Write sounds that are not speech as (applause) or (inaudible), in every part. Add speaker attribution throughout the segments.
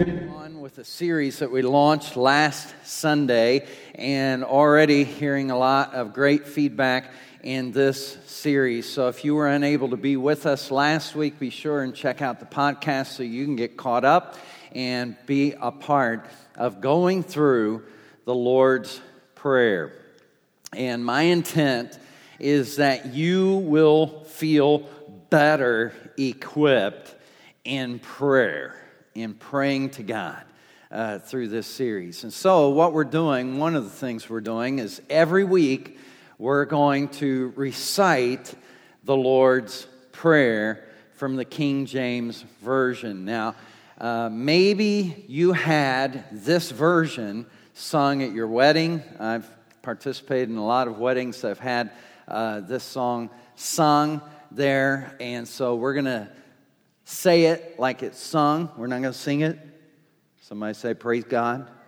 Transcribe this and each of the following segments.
Speaker 1: on with a series that we launched last Sunday, and already hearing a lot of great feedback in this series. So, if you were unable to be with us last week, be sure and check out the podcast so you can get caught up and be a part of going through the Lord's Prayer. And my intent is that you will feel better equipped in prayer in praying to God uh, through this series. And so, what we're doing, one of the things we're doing is every week we're going to recite the Lord's Prayer from the King James Version. Now, uh, maybe you had this version sung at your wedding. I've participated in a lot of weddings that have had uh, this song sung there. And so we're going to say it like it's sung. We're not going to sing it. Somebody say, Praise God. (laughs)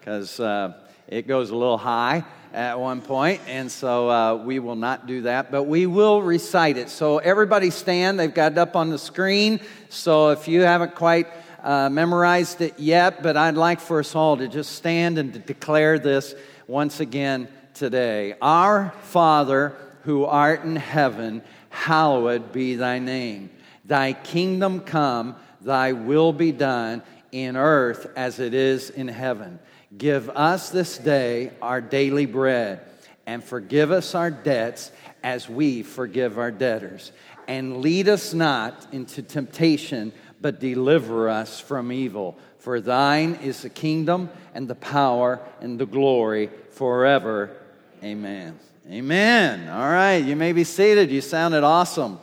Speaker 1: Because uh, it goes a little high at one point, and so uh, we will not do that, but we will recite it. So everybody stand. They've got it up on the screen. So if you haven't quite uh, memorized it yet, but I'd like for us all to just stand and to declare this once again today. Our Father who art in heaven, hallowed be thy name. Thy kingdom come, thy will be done in earth as it is in heaven. Give us this day our daily bread, and forgive us our debts as we forgive our debtors. And lead us not into temptation, but deliver us from evil. For thine is the kingdom, and the power, and the glory forever. Amen. Amen. All right, you may be seated. You sounded awesome.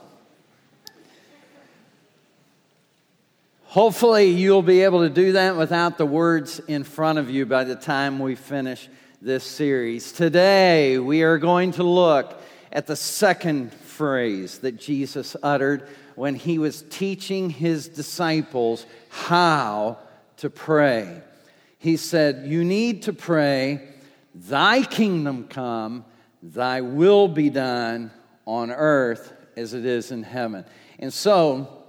Speaker 1: Hopefully, you'll be able to do that without the words in front of you by the time we finish this series. Today, we are going to look at the second phrase that Jesus uttered when he was teaching his disciples how to pray. He said, You need to pray, Thy kingdom come, Thy will be done on earth as it is in heaven. And so,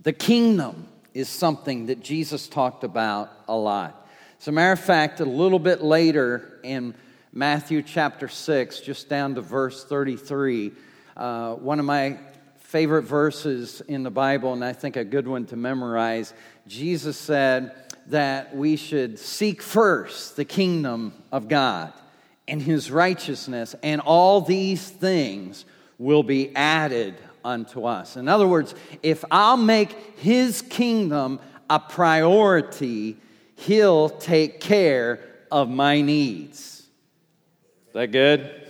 Speaker 1: the kingdom is something that Jesus talked about a lot. As a matter of fact, a little bit later in Matthew chapter 6, just down to verse 33, uh, one of my favorite verses in the Bible, and I think a good one to memorize, Jesus said that we should seek first the kingdom of God and his righteousness, and all these things will be added unto us. In other words, if I'll make his kingdom a priority, he'll take care of my needs. Is that good?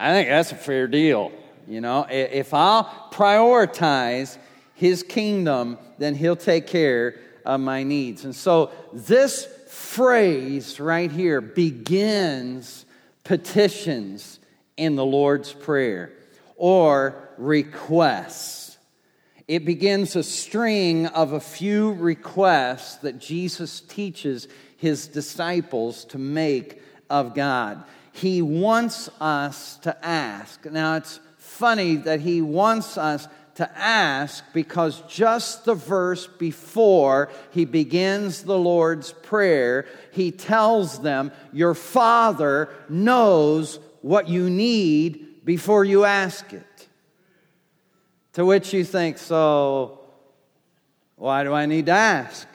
Speaker 1: I think that's a fair deal. You know, if I'll prioritize his kingdom, then he'll take care of my needs. And so this phrase right here begins petitions in the Lord's Prayer or requests. It begins a string of a few requests that Jesus teaches his disciples to make of God. He wants us to ask. Now, it's funny that he wants us to ask because just the verse before he begins the Lord's Prayer, he tells them, Your Father knows what you need before you ask it. To which you think, so why do I need to ask?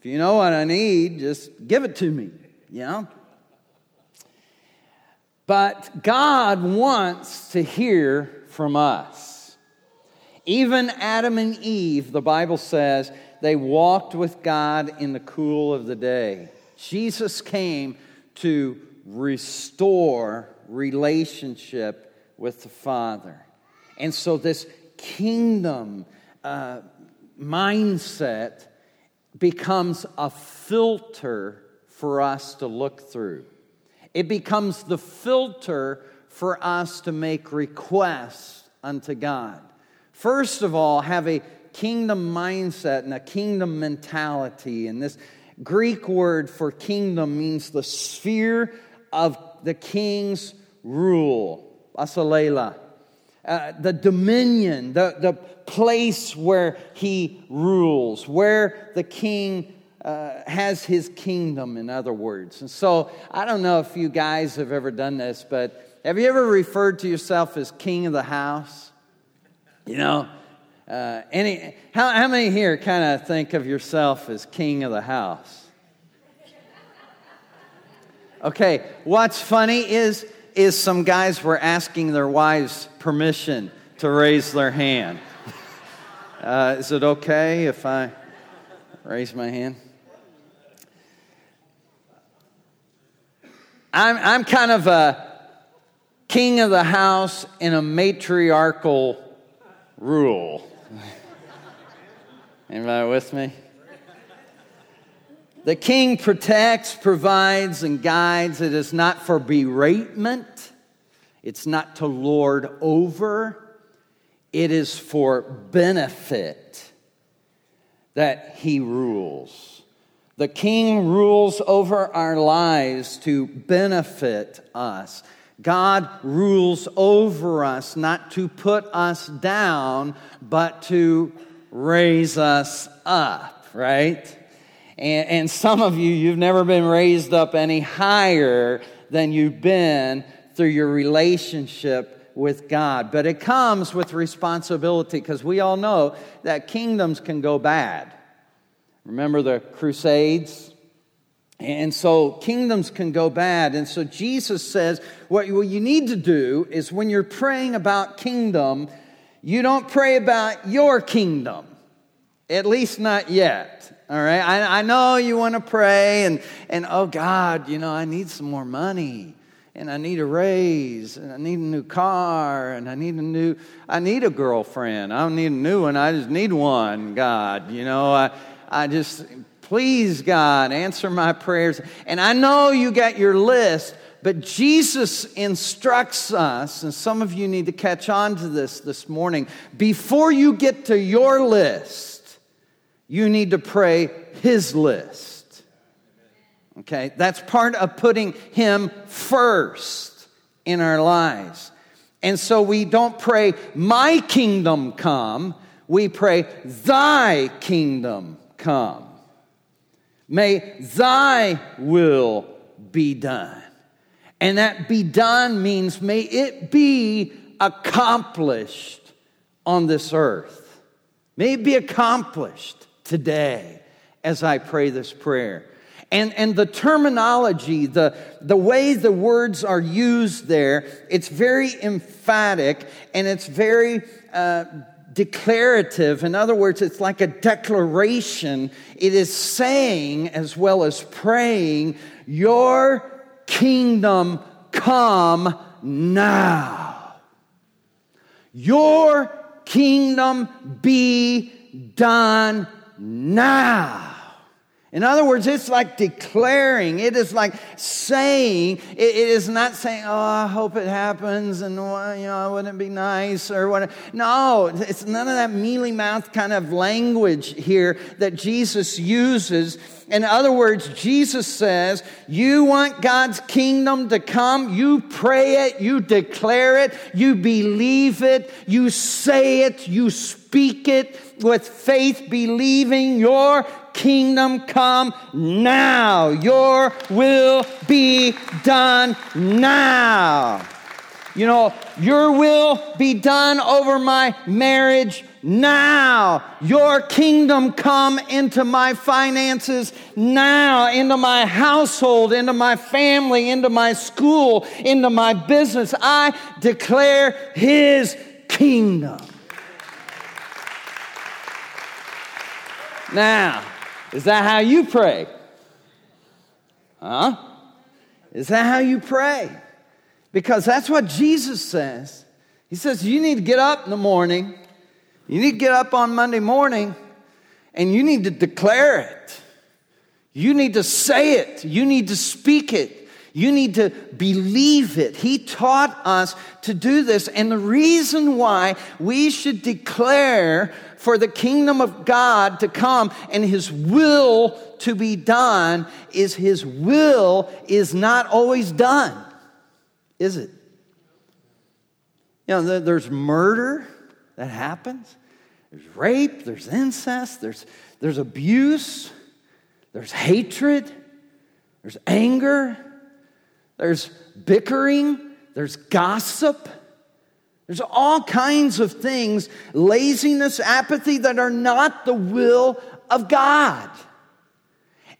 Speaker 1: If you know what I need, just give it to me, you know? But God wants to hear from us. Even Adam and Eve, the Bible says, they walked with God in the cool of the day. Jesus came to restore relationship with the Father. And so, this kingdom uh, mindset becomes a filter for us to look through. It becomes the filter for us to make requests unto God. First of all, have a kingdom mindset and a kingdom mentality. And this Greek word for kingdom means the sphere of the king's rule, basileia. Uh, the dominion, the, the place where he rules, where the king uh, has his kingdom, in other words. And so I don't know if you guys have ever done this, but have you ever referred to yourself as king of the house? You know, uh, any, how, how many here kind of think of yourself as king of the house? Okay, what's funny is, is some guys were asking their wives permission to raise their hand. (laughs) Uh, is it okay if I raise my hand? I'm, I'm kind of a king of the house in a matriarchal rule. (laughs) Anybody with me? The king protects, provides, and guides. It is not for beratement, it's not to lord over, it is for benefit that he rules. The king rules over our lives to benefit us. God rules over us not to put us down, but to raise us up, right? And, and some of you, you've never been raised up any higher than you've been through your relationship with God. But it comes with responsibility because we all know that kingdoms can go bad. Remember the Crusades? And so kingdoms can go bad. And so Jesus says what you need to do is when you're praying about kingdom, you don't pray about your kingdom, at least not yet. All right. I, I know you want to pray and, and, oh God, you know, I need some more money and I need a raise and I need a new car and I need a new, I need a girlfriend. I don't need a new one. I just need one, God. You know, I, I just, please, God, answer my prayers. And I know you got your list, but Jesus instructs us, and some of you need to catch on to this this morning. Before you get to your list, you need to pray his list. Okay? That's part of putting him first in our lives. And so we don't pray, My kingdom come. We pray, Thy kingdom come. May Thy will be done. And that be done means may it be accomplished on this earth. May it be accomplished today as I pray this prayer. And, and the terminology, the, the way the words are used there, it's very emphatic and it's very uh, declarative. In other words, it's like a declaration. It is saying as well as praying, Your kingdom come now. Your kingdom be done now. In other words, it's like declaring. It is like saying. it is not saying, "Oh, I hope it happens," and well, you know, wouldn't it be nice or what? No, it's none of that mealy mouth kind of language here that Jesus uses. In other words, Jesus says, "You want God's kingdom to come. You pray it. You declare it. You believe it. You say it. You speak it." with faith, believing your kingdom come now. Your will be done now. You know, your will be done over my marriage now. Your kingdom come into my finances now, into my household, into my family, into my school, into my business. I declare His kingdom. Now, is that how you pray? Huh? Is that how you pray? Because that's what Jesus says. He says, You need to get up in the morning. You need to get up on Monday morning and you need to declare it. You need to say it. You need to speak it. You need to believe it. He taught us to do this. And the reason why we should declare for the kingdom of God to come and his will to be done is his will is not always done, is it? You know, there's murder that happens, there's rape, there's incest, there's, there's abuse, there's hatred, there's anger, there's bickering, there's gossip. There's all kinds of things, laziness, apathy, that are not the will of God.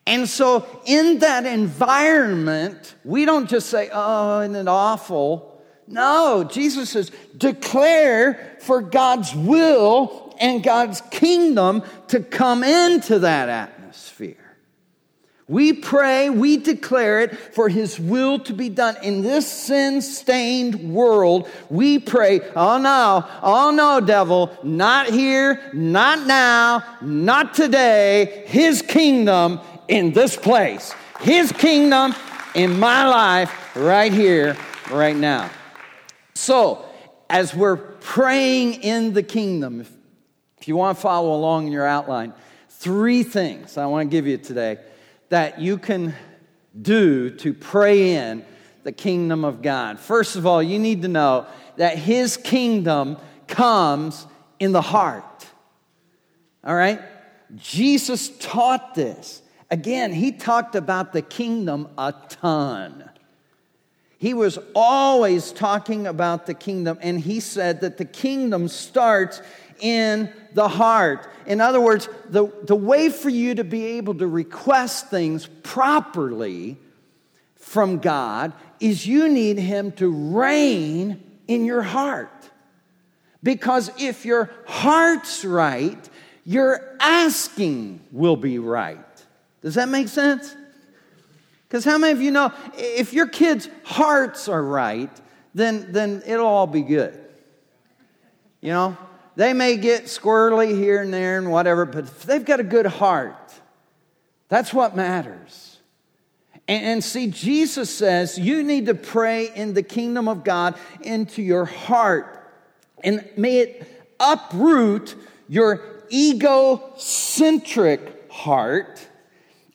Speaker 1: And so, in that environment, we don't just say, oh, isn't it awful? No, Jesus says, declare for God's will and God's kingdom to come into that atmosphere. We pray, we declare it for His will to be done. In this sin stained world, we pray, oh no, oh no, devil, not here, not now, not today. His kingdom in this place, His kingdom in my life right here, right now. So, as we're praying in the kingdom, if, if you want to follow along in your outline, three things I want to give you today that you can do to pray in the kingdom of God. First of all, you need to know that His kingdom comes in the heart. All right? Jesus taught this. Again, He talked about the kingdom a ton. He was always talking about the kingdom, and He said that the kingdom starts in the heart. In other words, the, the way for you to be able to request things properly from God is you need Him to reign in your heart. Because if your heart's right, your asking will be right. Does that make sense? Because how many of you know if your kids' hearts are right, then, then it'll all be good? You know, they may get squirrely here and there and whatever, but they've got a good heart, that's what matters. And, and see, Jesus says you need to pray in the kingdom of God into your heart. And may it uproot your egocentric heart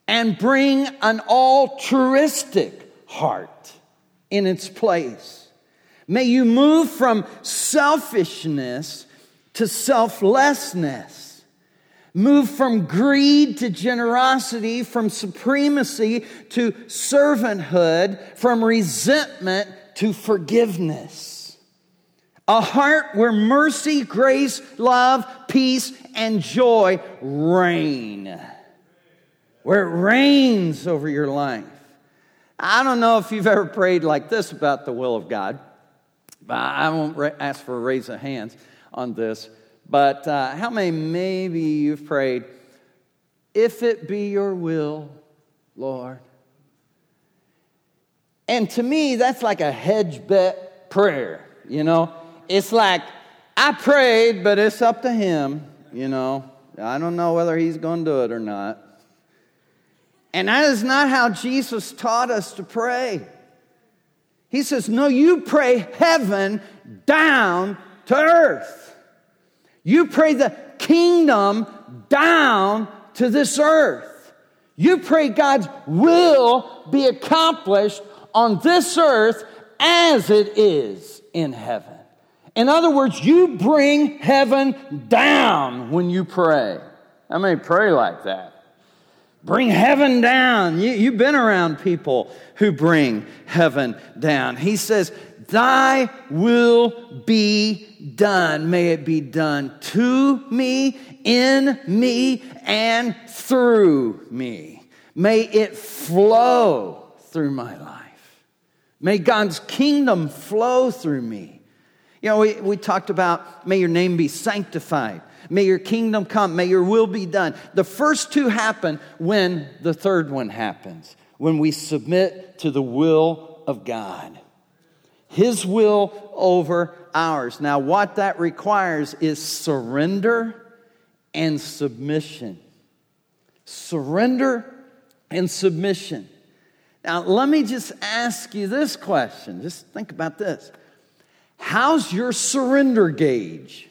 Speaker 1: and bring an altruistic heart in its place. May you move from selfishness to selflessness. Move from greed to generosity, from supremacy to servanthood, from resentment to forgiveness. A heart where mercy, grace, love, peace, and joy reign. Where it reigns over your life. I don't know if you've ever prayed like this about the will of God, but I won't ask for a raise of hands on this, but uh, how many maybe you've prayed, if it be your will, Lord? And to me, that's like a hedge bet prayer, you know? It's like, I prayed, but it's up to him, you know? I don't know whether he's going to do it or not. And that is not how Jesus taught us to pray. He says, No, you pray heaven down to earth. You pray the kingdom down to this earth. You pray God's will be accomplished on this earth as it is in heaven. In other words, you bring heaven down when you pray. I may pray like that? Bring heaven down. You, have been around people who bring heaven down. He says, Thy will be done. May it be done to me, in me, and through me. May it flow through my life. May God's kingdom flow through me. You know, we, we talked about may your name be sanctified, may your kingdom come, may your will be done. The first two happen when the third one happens, when we submit to the will of God. His will over ours. Now, what that requires is surrender and submission. Surrender and submission. Now, let me just ask you this question. Just think about this. How's your surrender gauge?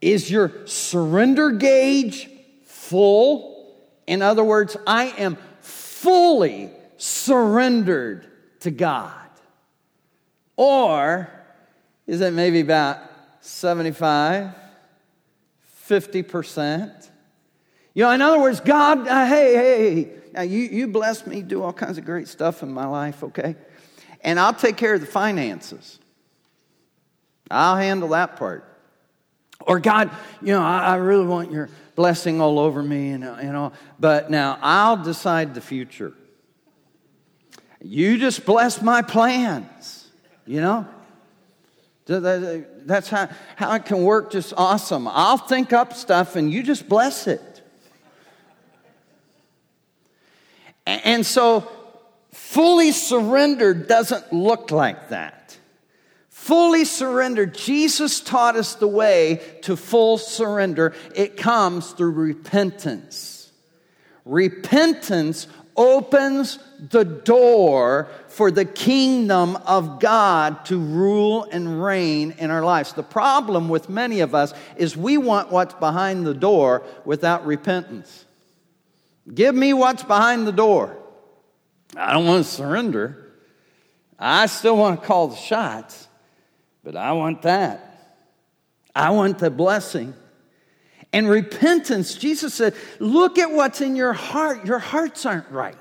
Speaker 1: Is your surrender gauge full? In other words, I am fully surrendered to God? Or is it maybe about 75, 50%? You know, in other words, God, uh, hey, hey, now you, you bless me, do all kinds of great stuff in my life, okay? And I'll take care of the finances. I'll handle that part. Or God, you know, I, I really want your blessing all over me, and you know, but now I'll decide the future. You just bless my plans, you know? That's how, how it can work just awesome. I'll think up stuff and you just bless it. And so, fully surrendered doesn't look like that. Fully surrendered, Jesus taught us the way to full surrender. It comes through repentance. Repentance opens the door for the kingdom of God to rule and reign in our lives. The problem with many of us is we want what's behind the door without repentance. Give me what's behind the door. I don't want to surrender. I still want to call the shots, but I want that. I want the blessing. And repentance, Jesus said, look at what's in your heart. Your hearts aren't right.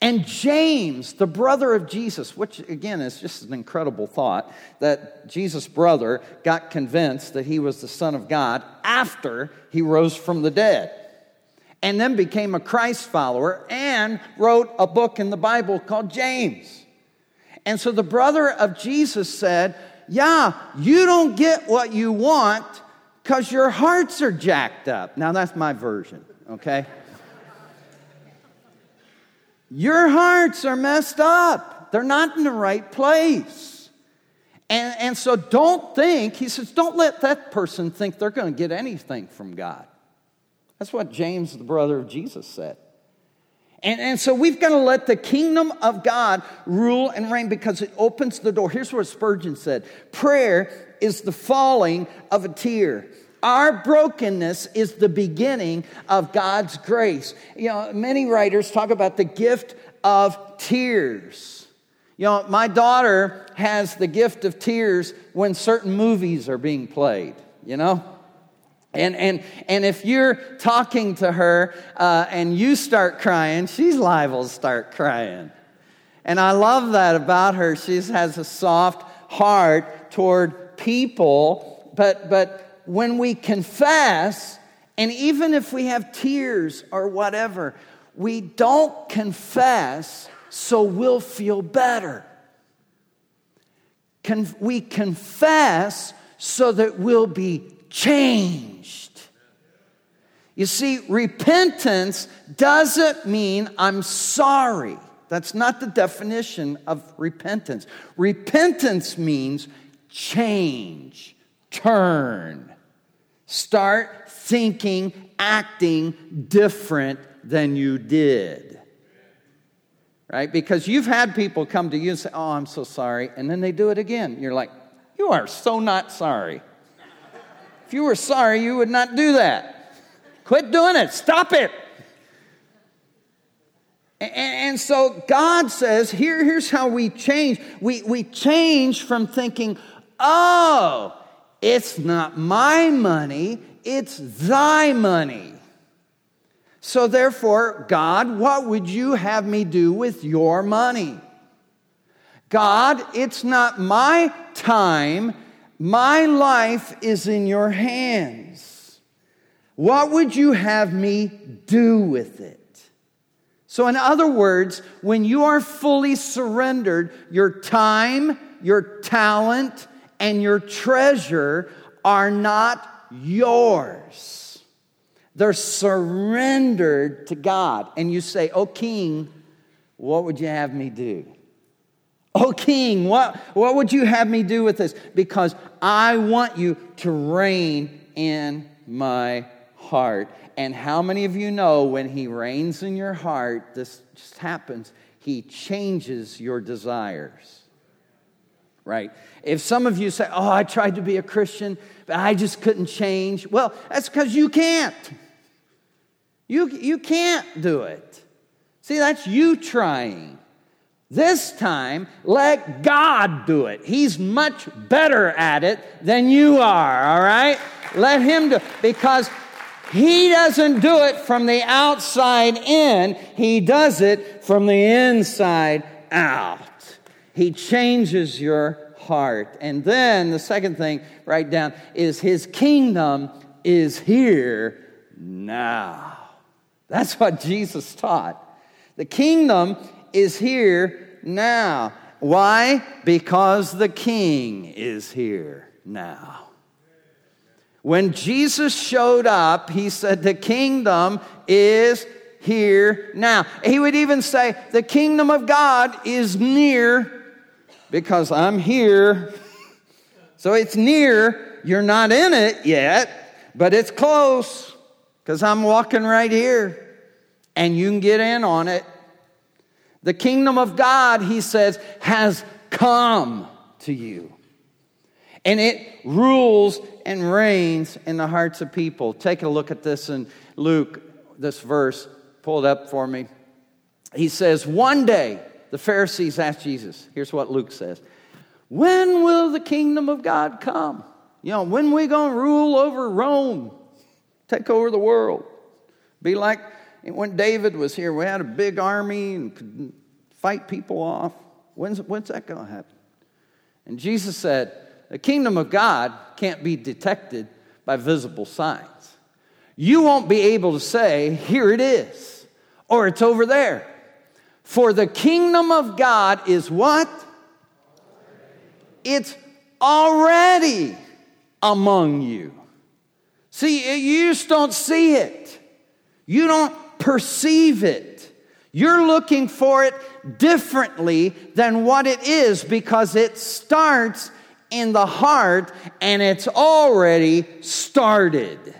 Speaker 1: And James, the brother of Jesus, which again is just an incredible thought, that Jesus' brother got convinced that he was the Son of God after he rose from the dead and then became a Christ follower and wrote a book in the Bible called James. And so the brother of Jesus said, Yeah, you don't get what you want because your hearts are jacked up. Now, that's my version, okay? your hearts are messed up, they're not in the right place. And, and so don't think, he says, don't let that person think they're going to get anything from God. That's what James, the brother of Jesus, said. And, and so we've got to let the kingdom of God rule and reign because it opens the door. Here's what Spurgeon said prayer is the falling of a tear. Our brokenness is the beginning of God's grace. You know, many writers talk about the gift of tears. You know, my daughter has the gift of tears when certain movies are being played, you know? And, and, and if you're talking to her uh, and you start crying, she's liable to start crying. And I love that about her. She has a soft heart toward people. But, but when we confess, and even if we have tears or whatever, we don't confess so we'll feel better. Con- we confess so that we'll be changed. You see, repentance doesn't mean I'm sorry. That's not the definition of repentance. Repentance means change, turn, start thinking, acting different than you did. Right? Because you've had people come to you and say, Oh, I'm so sorry. And then they do it again. You're like, You are so not sorry. If you were sorry, you would not do that. Quit doing it. Stop it. And, so God says, Here, here's how we change. We, we change from thinking, oh, it's not my money, it's thy money. So therefore, God, what would you have me do with your money? God, it's not my time, my life is in your hands. What would you have me do with it? So, in other words, when you are fully surrendered, your time, your talent, and your treasure are not yours. They're surrendered to God. And you say, Oh, King, what would you have me do? Oh, king, what, what would you have me do with this? Because I want you to reign in my heart. And how many of you know when he reigns in your heart, this just happens, he changes your desires? Right? If some of you say, Oh, I tried to be a Christian, but I just couldn't change, well, that's because you can't. You, you can't do it. See, that's you trying. This time, let God do it. He's much better at it than you are, all right? Let Him do because He doesn't do it from the outside in, He does it from the inside out. He changes your heart. And then the second thing, write down, is His kingdom is here now. That's what Jesus taught. The kingdom is here now. Why? Because the king is here now. When Jesus showed up, he said, The kingdom is here now. He would even say, The kingdom of God is near because I'm here. So it's near. You're not in it yet, but it's close because I'm walking right here and you can get in on it. The kingdom of God, he says, has come to you. And it rules and reigns in the hearts of people. Take a look at this in Luke, this verse. Pull it up for me. He says, One day, the Pharisees asked Jesus, here's what Luke says When will the kingdom of God come? You know, when we going to rule over Rome, take over the world? Be like when David was here, we had a big army and could fight people off. When's, when's that going to happen? And Jesus said, The kingdom of God can't be detected by visible signs. You won't be able to say, Here it is, or it's over there. For the kingdom of God is what? It's already among you. See, you just don't see it. You don't perceive it. You're looking for it differently than what it is because it starts in the heart and it's already started.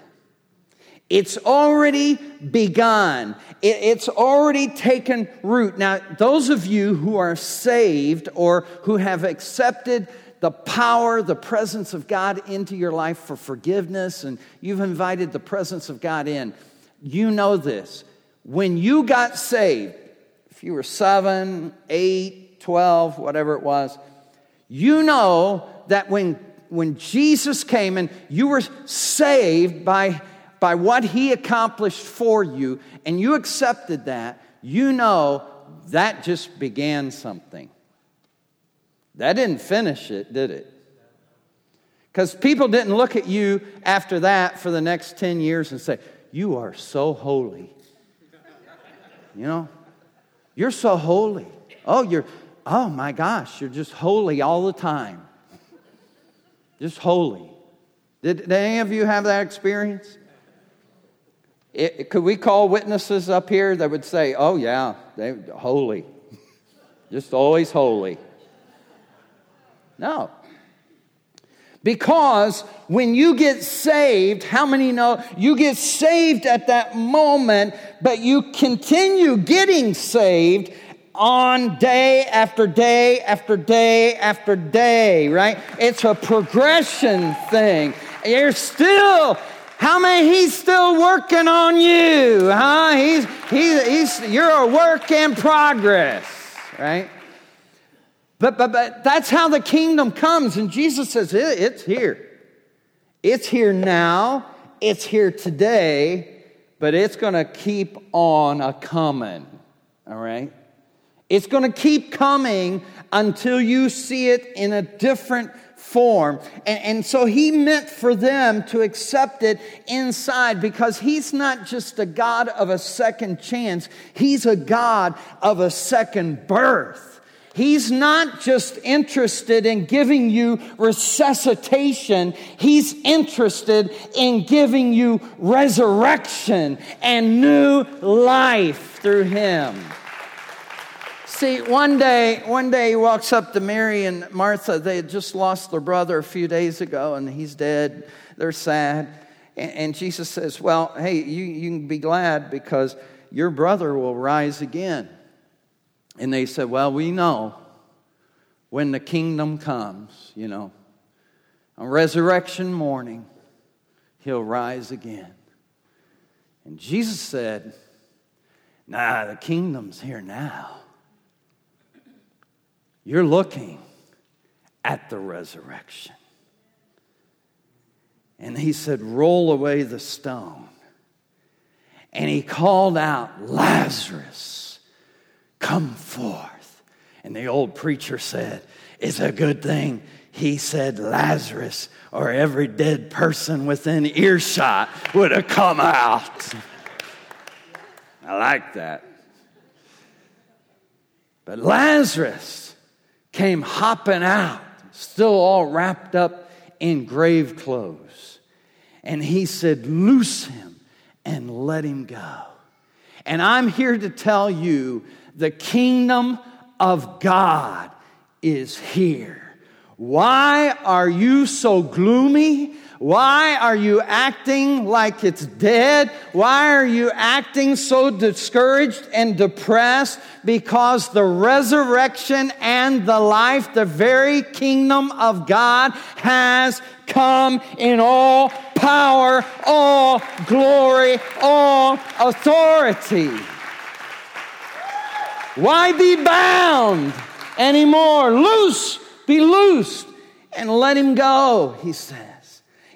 Speaker 1: It's already begun. It's already taken root. Now, those of you who are saved or who have accepted the power, the presence of God into your life for forgiveness, and you've invited the presence of God in, you know this when you got saved, if you were seven, eight, 12, whatever it was, you know that when, when Jesus came and you were saved by, by what he accomplished for you, and you accepted that, you know that just began something. That didn't finish it, did it? Because people didn't look at you after that for the next 10 years and say, You are so holy. You know, you're so holy. Oh, you're, oh my gosh, you're just holy all the time. Just holy. Did, did any of you have that experience? It, could we call witnesses up here that would say, oh, yeah, they holy? Just always holy. No. Because when you get saved, how many know you get saved at that moment, but you continue getting saved on day after day after day after day, right? It's a progression thing. You're still how many he's still working on you, huh? He's, he's, he's, you're a work in progress, right? But, but, but that's how the kingdom comes. And Jesus says, it's here. It's here now. It's here today. But it's going to keep on a coming. All right? It's going to keep coming until you see it in a different form. And, and, so he meant for them to accept it inside because he's not just a God of a second chance, he's a God of a second birth. He's not just interested in giving you resuscitation, He's interested in giving you resurrection and new life through Him. See, one day, one day he walks up to Mary and Martha. They had just lost their brother a few days ago, and he's dead. They're sad. And, and Jesus says, Well, hey, you, you can be glad because your brother will rise again. And they said, Well, we know when the kingdom comes, you know, on resurrection morning, he'll rise again. And Jesus said, Nah, the kingdom's here now. You're looking at the resurrection. And he said, Roll away the stone. And he called out, Lazarus, come forth. And the old preacher said, It's a good thing he said Lazarus, or every dead person within earshot would have come out. I like that. But Lazarus came hopping out, still all wrapped up in grave clothes. And he said, Loose him and let him go. And I'm here to tell you the kingdom of God is here. Why are you so gloomy? Why are you acting like it's dead? Why are you acting so discouraged and depressed? Because the resurrection and the life, the very kingdom of God, has come in all power, all glory, all authority. Why be bound anymore? Loose be loosed and let him go, he says.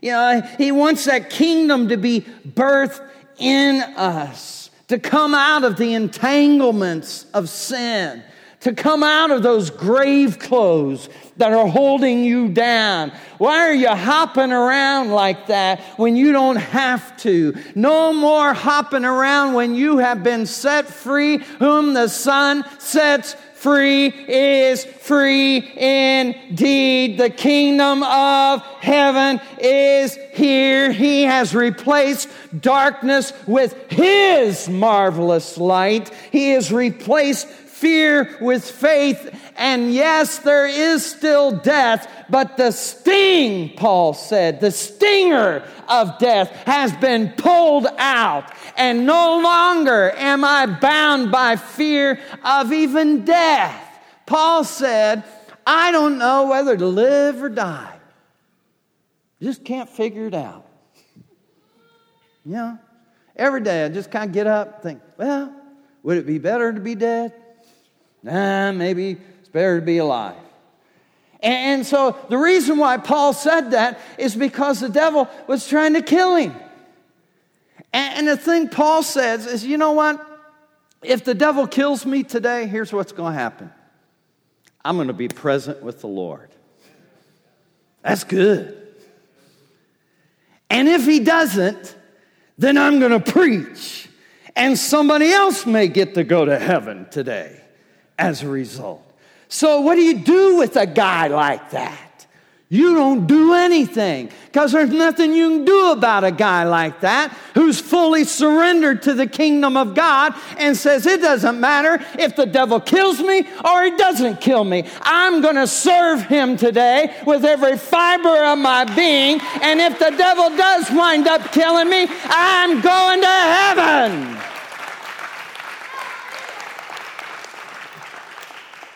Speaker 1: You know, he wants that kingdom to be birthed in us, to come out of the entanglements of sin, to come out of those grave clothes that are holding you down. Why are you hopping around like that when you don't have to? No more hopping around when you have been set free, whom the Son sets free is free indeed. The kingdom of heaven is here. He has replaced darkness with His marvelous light. He has replaced fear with faith. And yes, there is still death, but the sting, Paul said, the stinger of death has been pulled out. And no longer am I bound by fear of even death. Paul said, I don't know whether to live or die. Just can't figure it out. You know, every day I just kind of get up and think, well, would it be better to be dead? Nah, maybe it's better to be alive. And so the reason why Paul said that is because the devil was trying to kill him. And the thing Paul says is, you know what? If the devil kills me today, here's what's going to happen I'm going to be present with the Lord. That's good. And if he doesn't, then I'm going to preach, and somebody else may get to go to heaven today as a result. So, what do you do with a guy like that? You don't do anything because there's nothing you can do about a guy like that who's fully surrendered to the kingdom of God and says, It doesn't matter if the devil kills me or he doesn't kill me. I'm going to serve him today with every fiber of my being. And if the devil does wind up killing me, I'm going to heaven.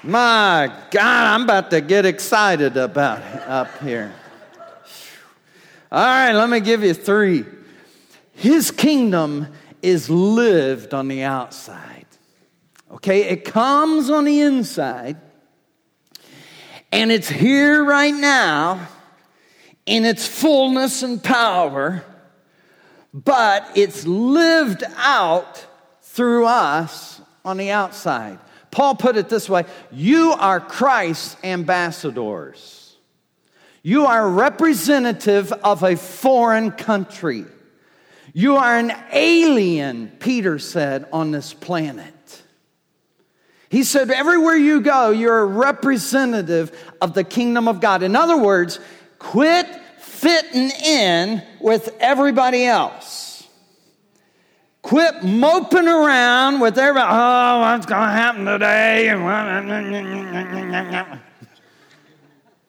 Speaker 1: My God, I'm about to get excited about it up here. All right, let me give you three. His kingdom is lived on the outside. Okay, it comes on the inside, and it's here right now in its fullness and power, but it's lived out through us on the outside. Paul put it this way You are Christ's ambassadors. You are representative of a foreign country. You are an alien, Peter said, on this planet. He said, everywhere you go, you're a representative of the kingdom of God. In other words, quit fitting in with everybody else. Quit moping around with everybody, oh, what's going to happen today?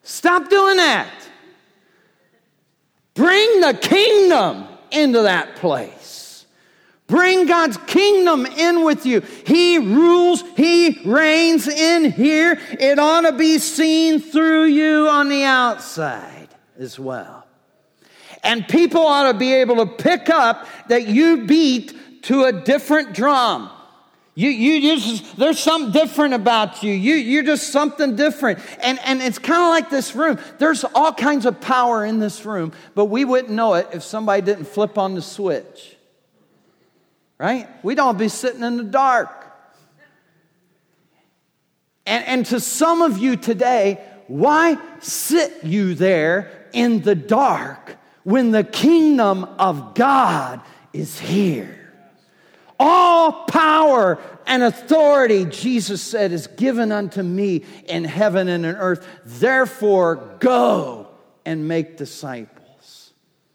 Speaker 1: Stop doing that. Bring the kingdom into that place. Bring God's kingdom in with you. He rules, He reigns in here. It ought to be seen through you on the outside as well. And people ought to be able to pick up that you beat to a different drum. You, you, you just, there's something different about you. you. You're just something different. And, and it's kind of like this room. There's all kinds of power in this room, but we wouldn't know it if somebody didn't flip on the switch. Right? We'd all be sitting in the dark. And, and to some of you today, why sit you there in the dark when the kingdom of God is here? All power and authority, Jesus said, is given unto me in heaven and in earth. Therefore, go and make disciples.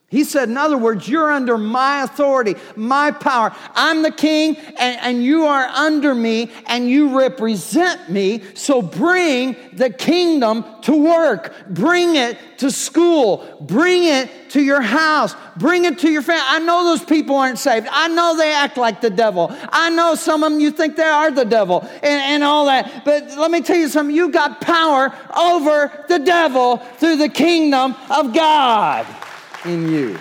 Speaker 1: He said, in other words, you're under my authority, my power. I'm the king, and, and, you are under me, and you represent me. So bring the kingdom to work. Bring it to school. Bring it to your house. Bring it to your family. I know those people aren't saved. I know they act like the devil. I know some of them you think they are the devil and, and all that. But let me tell you something. You got power over the devil through the kingdom of God in you.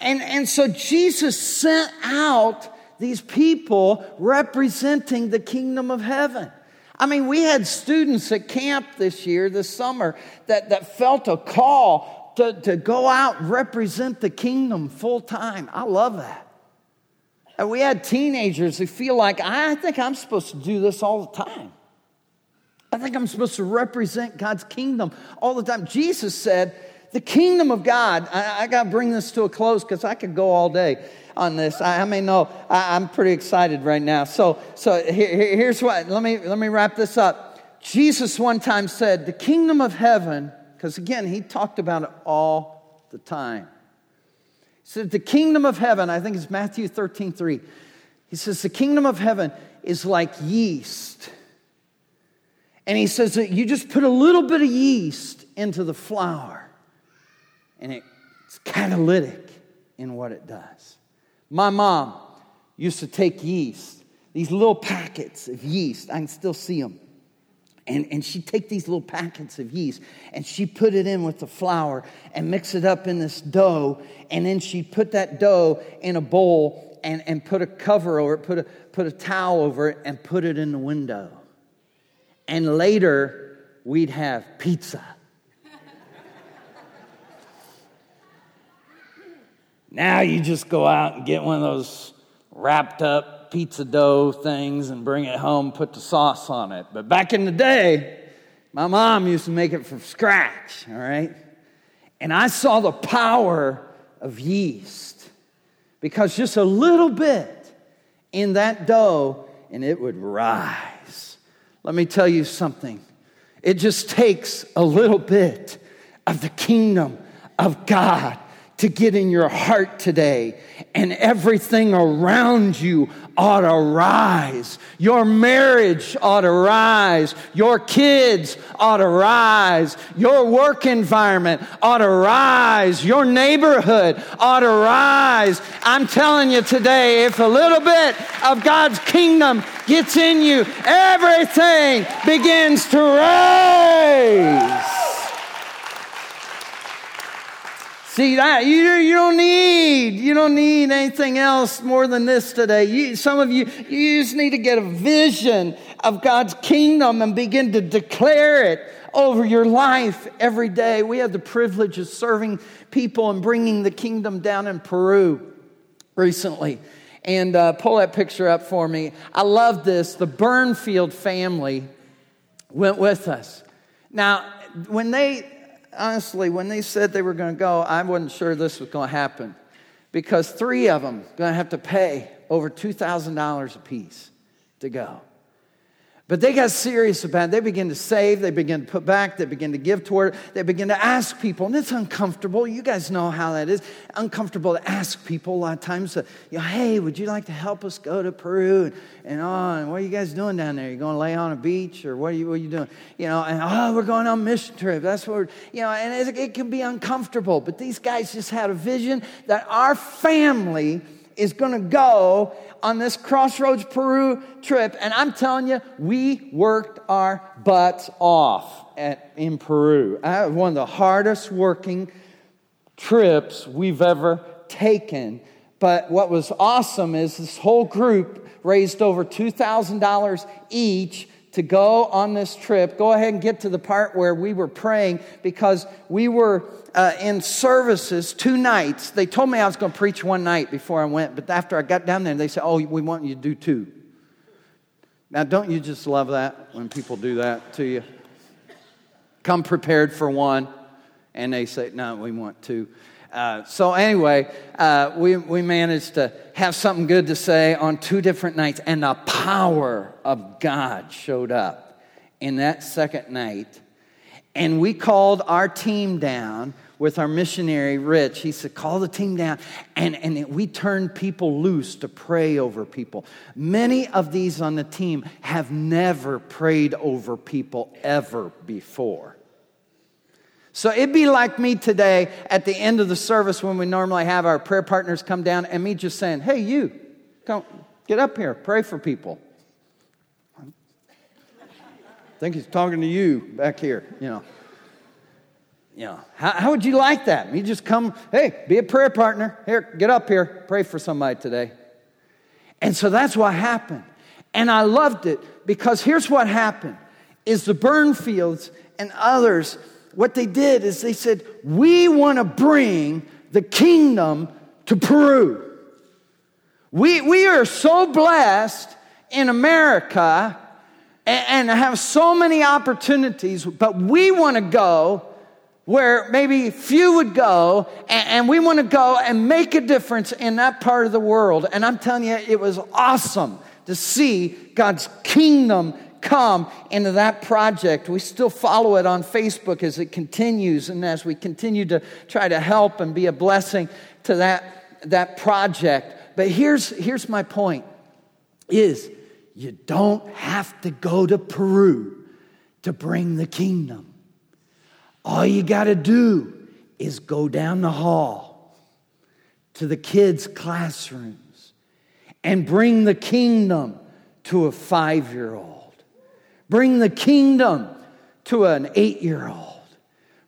Speaker 1: And, and so Jesus sent out these people representing the kingdom of heaven. I mean, we had students at camp this year, this summer, that, that felt a call to, to go out and represent the kingdom full time. I love that. And we had teenagers who feel like, I think I'm supposed to do this all the time. I think I'm supposed to represent God's kingdom all the time. Jesus said, the kingdom of God, I, I got to bring this to a close because I could go all day on this. I, I may know I, am pretty excited right now. So, so here, here's what, let me, let me wrap this up. Jesus one time said, the kingdom of heaven, because again, he talked about it all the time. He said, the kingdom of heaven, I think it's Matthew 13, 3. He says, the kingdom of heaven is like yeast and he says that you just put a little bit of yeast into the flour, and it's catalytic in what it does. My mom used to take yeast, these little packets of yeast, I can still see them. And, and she'd take these little packets of yeast and she'd put it in with the flour and mix it up in this dough. And then she'd put that dough in a bowl and, and put a cover over it, put a, put a towel over it, and put it in the window and later we'd have pizza. now you just go out and get one of those wrapped up pizza dough things and bring it home, put the sauce on it. But back in the day, my mom used to make it from scratch, all right? And I saw the power of yeast because just a little bit in that dough and it would rise. Let me tell you something. It just takes a little bit of the kingdom of God to get in your heart today, and everything around you ought to rise. Your marriage ought to rise. Your kids ought to rise. Your work environment ought to rise. Your neighborhood ought to rise. I'm telling you today, if a little bit of God's kingdom gets in you, everything begins to rise. See that you, you don't need you don't need anything else more than this today. You, some of you you just need to get a vision of God's kingdom and begin to declare it over your life every day. We have the privilege of serving people and bringing the kingdom down in Peru recently. And uh, pull that picture up for me. I love this. The Burnfield family went with us. Now, when they honestly, when they said they were going to go, I wasn't sure this was going to happen because three of them going to have to pay over $2,000 a piece to go. But they got serious about it. They begin to save, they begin to put back, they begin to give toward they begin to ask people, and it's uncomfortable. You guys know how that is. Uncomfortable to ask people a lot of times, you know, hey, would you like to help us go to Peru? And, oh, and what are you guys doing down there? You going to lay on a beach or what are you, what are you doing? You know, and oh, we're going on a mission trip. That's what we're, you know, and it, it can be uncomfortable. But these guys just had a vision that our family is going to go on this Crossroads Peru trip. And I'm telling you, we worked our butts off at, in Peru. I, one of the hardest working trips we've ever taken. But what was awesome is this whole group raised over $2,000 each to go on this trip. Go ahead and get to the part where we were praying because we were uh, in services two nights. They told me I was going to preach one night before I went, but after I got down there, they said, Oh, we want you to do two. Now, don't you just love that when people do that to you? Come prepared for one, and they say, No, we want two. Uh, so, anyway, uh, we, we managed to have something good to say on two different nights, and the power of God showed up in that second night. And we called our team down with our missionary, Rich. He said, Call the team down. And, and we turned people loose to pray over people. Many of these on the team have never prayed over people ever before. So it'd be like me today at the end of the service when we normally have our prayer partners come down and me just saying, Hey, you, come get up here, pray for people. I think he's talking to you back here, you know. You know, how, how would you like that? You just come, hey, be a prayer partner. Here, get up here, pray for somebody today. And so that's what happened. And I loved it because here's what happened is the Burnfields and others, what they did is they said, we want to bring the kingdom to Peru. We, we are so blessed in America and, and have so many opportunities, but we want to go where maybe few would go, and, and we want to go and make a difference in that part of the world. And I'm telling you, it was awesome to see God's kingdom come into that project. We still follow it on Facebook as it continues and as we continue to try to help and be a blessing to that, that project. But here's, here's my point is you don't have to go to Peru to bring the kingdom. All you got to do is go down the hall to the kids' classrooms and bring the kingdom to a five year old. Bring the kingdom to an eight year old.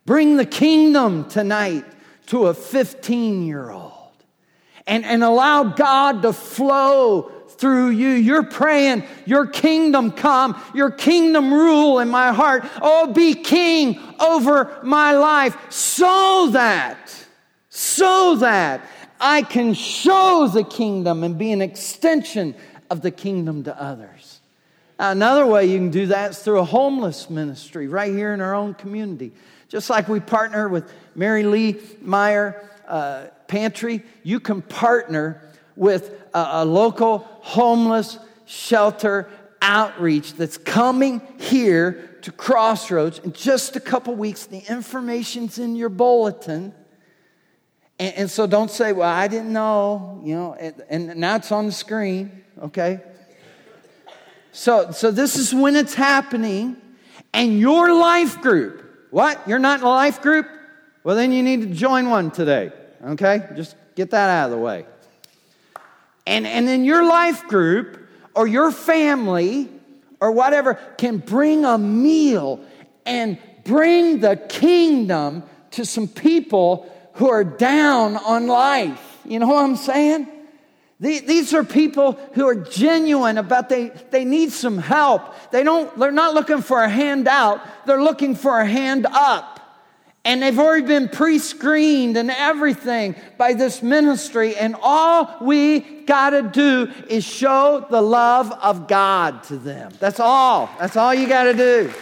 Speaker 1: Bring the kingdom tonight to a 15 year old. And, and allow God to flow through you. You're praying, Your kingdom come, Your kingdom rule in my heart. Oh, be king over my life so that, so that I can show the kingdom and be an extension of the kingdom to others. Another way you can do that is through a homeless ministry right here in our own community. Just like we partner with Mary Lee Meyer uh, Pantry, you can partner with a, a local homeless shelter outreach that's coming here to Crossroads in just a couple weeks. The information's in your bulletin. And, and, so don't say, well, I didn't know, you know, and, and now it's on the screen, okay? So, so this is when it's happening. And your life group, what? You're not in a life group? Well, then you need to join one today, okay? Just get that out of the way. And, and then your life group or your family or whatever can bring a meal and bring the kingdom to some people who are down on life. You know what I'm saying? These are people who are genuine about they, they need some help. They don't, they're not looking for a handout, they're looking for a hand up. And they've already been pre screened and everything by this ministry. And all we got to do is show the love of God to them. That's all. That's all you got to do.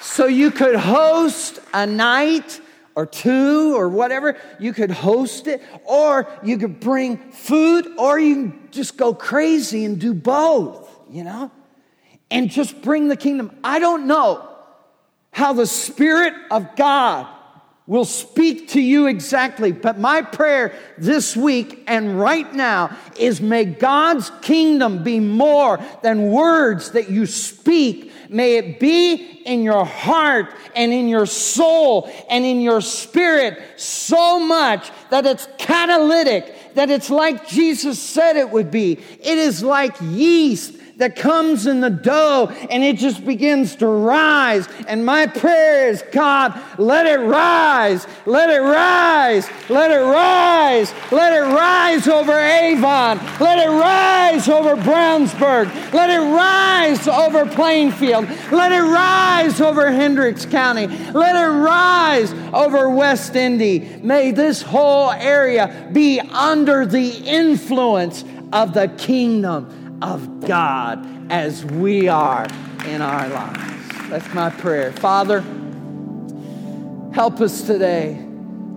Speaker 1: So you could host a night or two or whatever. You could host it, or you could bring food, or you can just go crazy and do both, you know? And just bring the kingdom. I don't know how the Spirit of God will speak to you exactly. But my prayer this week and right now is may God's kingdom be more than words that you speak. May it be in your heart and in your soul and in your spirit so much that it's catalytic, that it's like Jesus said it would be. It is like yeast that comes in the dough and it just begins to rise. And my prayer is, God, let it rise, let it rise, let it rise, let it rise over Avon, let it rise over Brownsburg, let it rise over Plainfield, let it rise over Hendricks County, let it rise over West Indy. May this whole area be under the influence of the kingdom of God as we are in our lives. That's my prayer. Father, help us today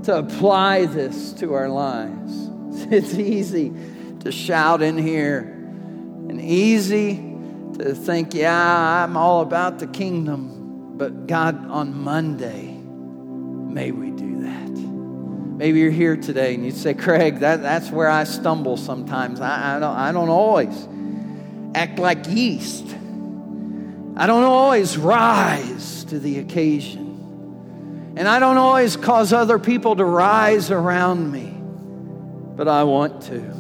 Speaker 1: to apply this to our lives. (laughs) It's easy to shout in here and easy to think, yeah, I'm all about the kingdom. But God, on Monday, may we do that. Maybe you're here today and you say, Craig, that, that's where I stumble sometimes. I, I, don't, I don't always act like yeast. I don't always rise to the occasion. And I don't always cause other people to rise around me, but I want to.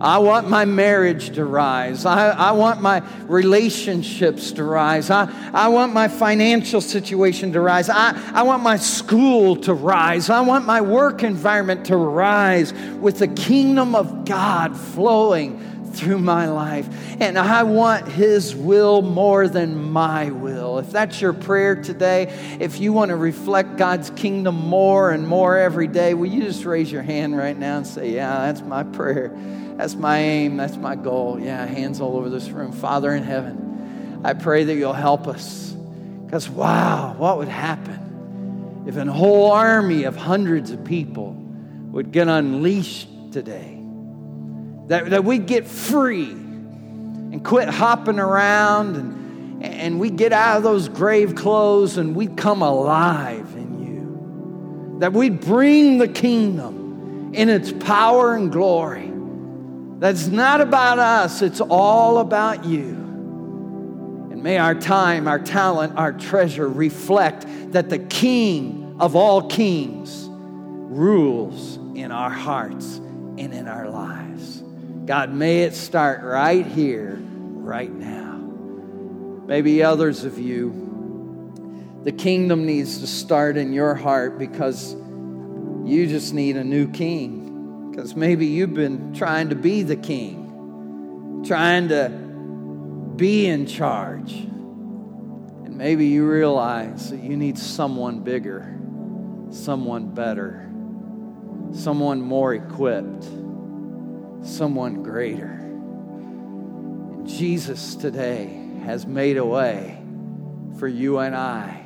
Speaker 1: I want my marriage to rise. I, I want my relationships to rise. I, I want my financial situation to rise. I, I want my school to rise. I want my work environment to rise with the kingdom of God flowing through my life. And I want His will more than my will. If that's your prayer today, if you want to reflect God's kingdom more and more every day, will you just raise your hand right now and say, Yeah, that's my prayer. That's my aim. That's my goal. Yeah, hands all over this room. Father in heaven, I pray that you'll help us. Because, wow, what would happen if a whole army of hundreds of people would get unleashed today? That, that we get free and quit hopping around and, and we get out of those grave clothes and we come alive in you. That we bring the kingdom in its power and glory. That's not about us, it's all about you. And may our time, our talent, our treasure reflect that the King of all kings rules in our hearts and in our lives. God, may it start right here, right now. Maybe others of you, the kingdom needs to start in your heart because you just need a new king. Because maybe you've been trying to be the king, trying to be in charge. And maybe you realize that you need someone bigger, someone better, someone more equipped someone greater. And Jesus today has made a way for you and I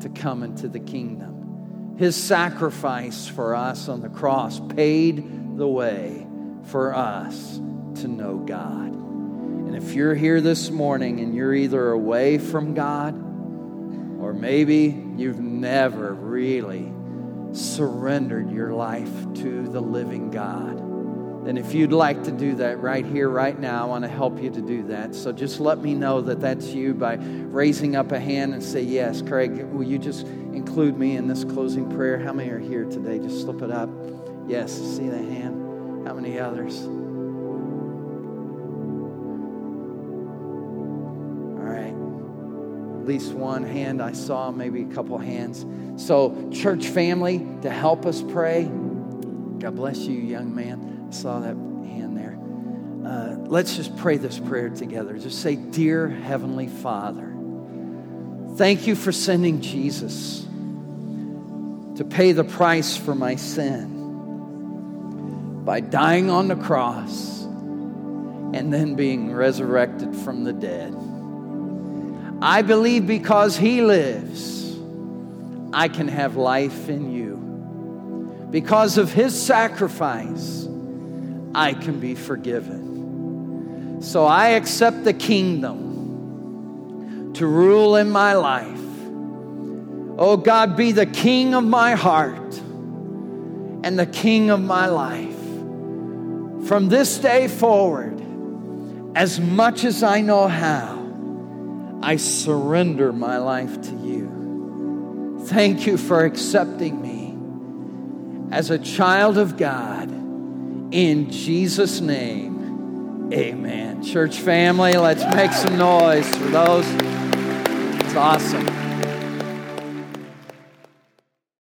Speaker 1: to come into the kingdom. His sacrifice for us on the cross paid the way for us to know God. And if you're here this morning and you're either away from God or maybe you've never really surrendered your life to the living God, then if you'd like to do that right here, right now, I want to help you to do that. So just let me know that that's you by raising up a hand and say, Yes, Craig, will you just include me in this closing prayer? How many are here today? Just slip it up. Yes, see the hand. How many others? All right. At least one hand I saw, maybe a couple hands. So, church family, to help us pray. God bless you, young man saw that hand there. Uh, let's just pray this prayer together. Just say, Dear Heavenly Father, thank you for sending Jesus to pay the price for my sin by dying on the cross and then being resurrected from the dead. I believe because He lives, I can have life in you. Because of His sacrifice, I can be forgiven. So I accept the kingdom to rule in my life. Oh God, be the king of my heart and the king of my life. From this day forward, as much as I know how, I surrender my life to you. Thank you for accepting me as a child of God in Jesus' name, Amen. Church family, let's make some noise for those. It's awesome.